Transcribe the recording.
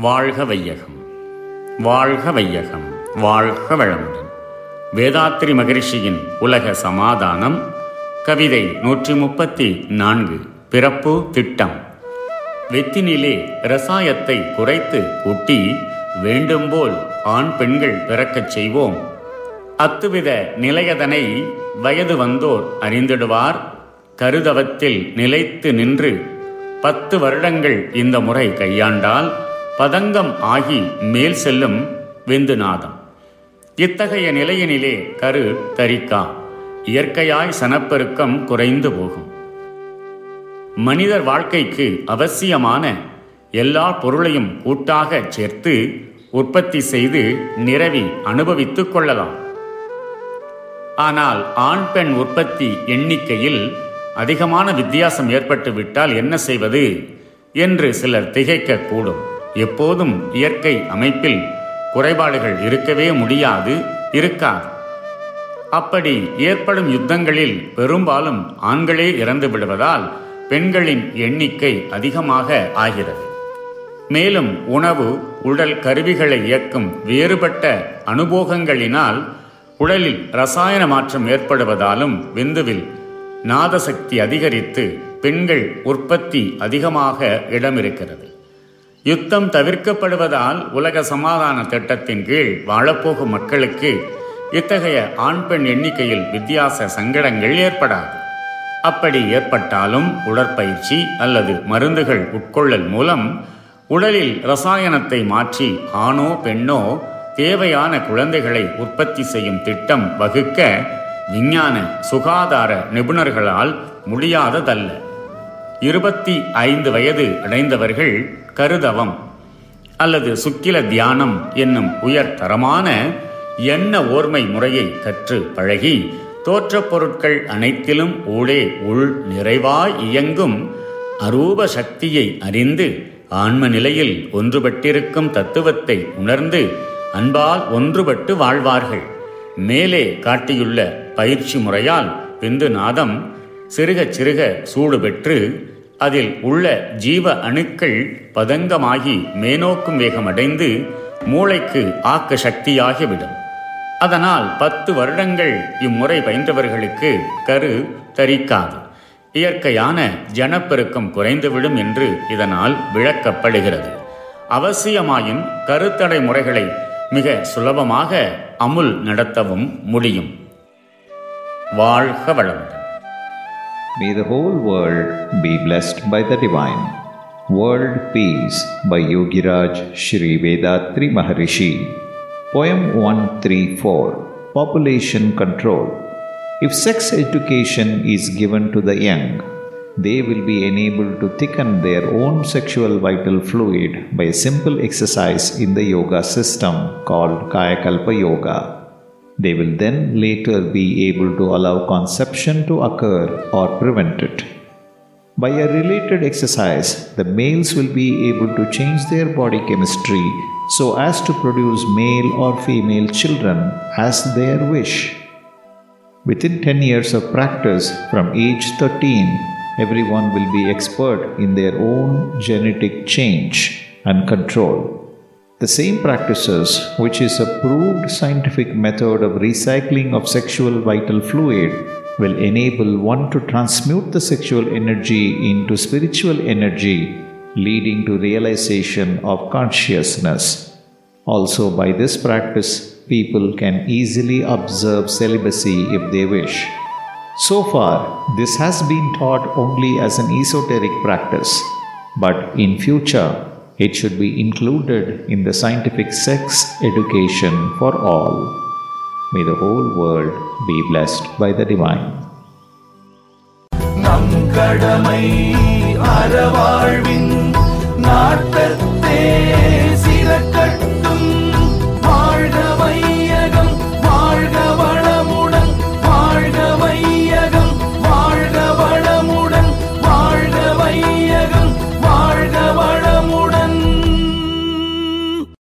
வாழ்க வையகம். வாழ்க வையகம். வாழ்க வளமுடன். வேதாத்ரி மகரிஷியின் உலக சமாதானம் கவிதை நூற்றி முப்பத்தி நான்கு பிறப்பு திட்டம். வெத்தினிலே ரசாயத்தை குறைத்து கூட்டி வேண்டும்போல் ஆண் பெண்கள் பிறக்கச் செய்வோம். அத்துவித நிலையதனை வயது வந்தோர் அறிந்திடுவார். கருதவத்தில் நிலைத்து நின்று பத்து வருடங்கள் இந்த முறை கையாண்டால் பதங்கம் ஆகி மேல் செல்லும் விந்துநாதம். இத்தகைய நிலையினிலே கரு தரிக்கா. இயற்கையாய் சனப்பெருக்கம் குறைந்து போகும். மனிதர் வாழ்க்கைக்கு அவசியமான எல்லா பொருளையும் கூட்டாக சேர்த்து உற்பத்தி செய்து நிரவி அனுபவித்துக் கொள்ளலாம். ஆனால் ஆண் பெண் உற்பத்தி எண்ணிக்கையில் அதிகமான வித்தியாசம் ஏற்பட்டுவிட்டால் என்ன செய்வது? என்று சிலர் திகைக்கக்கூடும். எப்போதும் இயற்கை அமைப்பில் குறைபாடுகள் இருக்கவே முடியாது இருக்காது. அப்படி ஏற்படும் யுத்தங்களில் பெரும்பாலும் ஆண்களே இறந்து விடுவதால் பெண்களின் எண்ணிக்கை அதிகமாக ஆகிறது. மேலும் உணவு உடல் கருவிகளை இயக்கும் வேறுபட்ட அனுபோகங்களினால் உடலில் ரசாயன மாற்றம் ஏற்படுவதாலும் விந்துவில் நாதசக்தி அதிகரித்து பெண்கள் உற்பத்தி அதிகமாக இடமிருக்கிறது. யுத்தம் தவிர்க்கப்படுவதால் உலக சமாதான திட்டத்தின் கீழ் வாழப்போகும் மக்களுக்கு இத்தகைய ஆண் பெண் எண்ணிக்கையில் வித்தியாச சங்கடங்கள் ஏற்படாது. அப்படி ஏற்பட்டாலும் உடற்பயிற்சி அல்லது மருந்துகள் உட்கொள்ளல் மூலம் உடலில் ரசாயனத்தை மாற்றி ஆணோ பெண்ணோ தேவையான குழந்தைகளை உற்பத்தி செய்யும் திட்டம் வகுக்க விஞ்ஞான சுகாதார நிபுணர்களால் முடியாததல்ல. இருபத்தி ஐந்து வயது அடைந்தவர்கள் கருதவம் அல்லது சுக்கில தியானம் என்னும் உயர்தரமான எண்ண ஓர்மை முறையை கற்று பழகி தோற்றப் பொருட்கள் அனைத்திலும் ஊழே உள் நிறைவாய் இயங்கும் அரூப சக்தியை அறிந்து ஆன்ம நிலையில் ஒன்றுபட்டிருக்கும் தத்துவத்தை உணர்ந்து அன்பால் ஒன்றுபட்டு வாழ்வார்கள். மேலே காட்டியுள்ள பயிற்சி முறையால் பிந்து நாதம் சிறுக சிறுக சூடு பெற்று அதில் உள்ள ஜீவ அணுக்கள் பதங்கமாகி மேனோக்கும் வேகமடைந்து மூளைக்கு ஆக்க சக்தியாகிவிடும். அதனால் பத்து வருடங்கள் இம்முறை பயின்றவர்களுக்கு கரு தரிக்காது. இயற்கையான ஜனப்பெருக்கம் குறைந்துவிடும் என்று இதனால் விளக்கப்படுகிறது. அவசியமாயின் கருத்தடை முறைகளை மிக சுலபமாக அமுல் நடத்தவும் முடியும். வாழ்க வளமுடன். May the whole world be blessed by the divine. World Peace by Yogiraj Shri Vedatri Maharishi. Poem 134 Population Control. If sex education is given to the young, they will be enabled to thicken their own sexual vital fluid by a simple exercise in the yoga system called Kayakalpa Yoga. They will then later be able to allow conception to occur or prevent it. By a related exercise, the males will be able to change their body chemistry so as to produce male or female children as their wish. Within 10 years of practice, from age 13, everyone will be expert in their own genetic change and control. The same practices, which is a proved scientific method of recycling of sexual vital fluid, will enable one to transmute the sexual energy into spiritual energy, leading to realization of consciousness. Also, by this practice, people can easily observe celibacy if they wish. So far, this has been taught only as an esoteric practice, but in future, it should be included in the scientific sex education for all. May the whole world be blessed by the divine. நம் கடமை அறவாழ்வின் நாட்டத்தே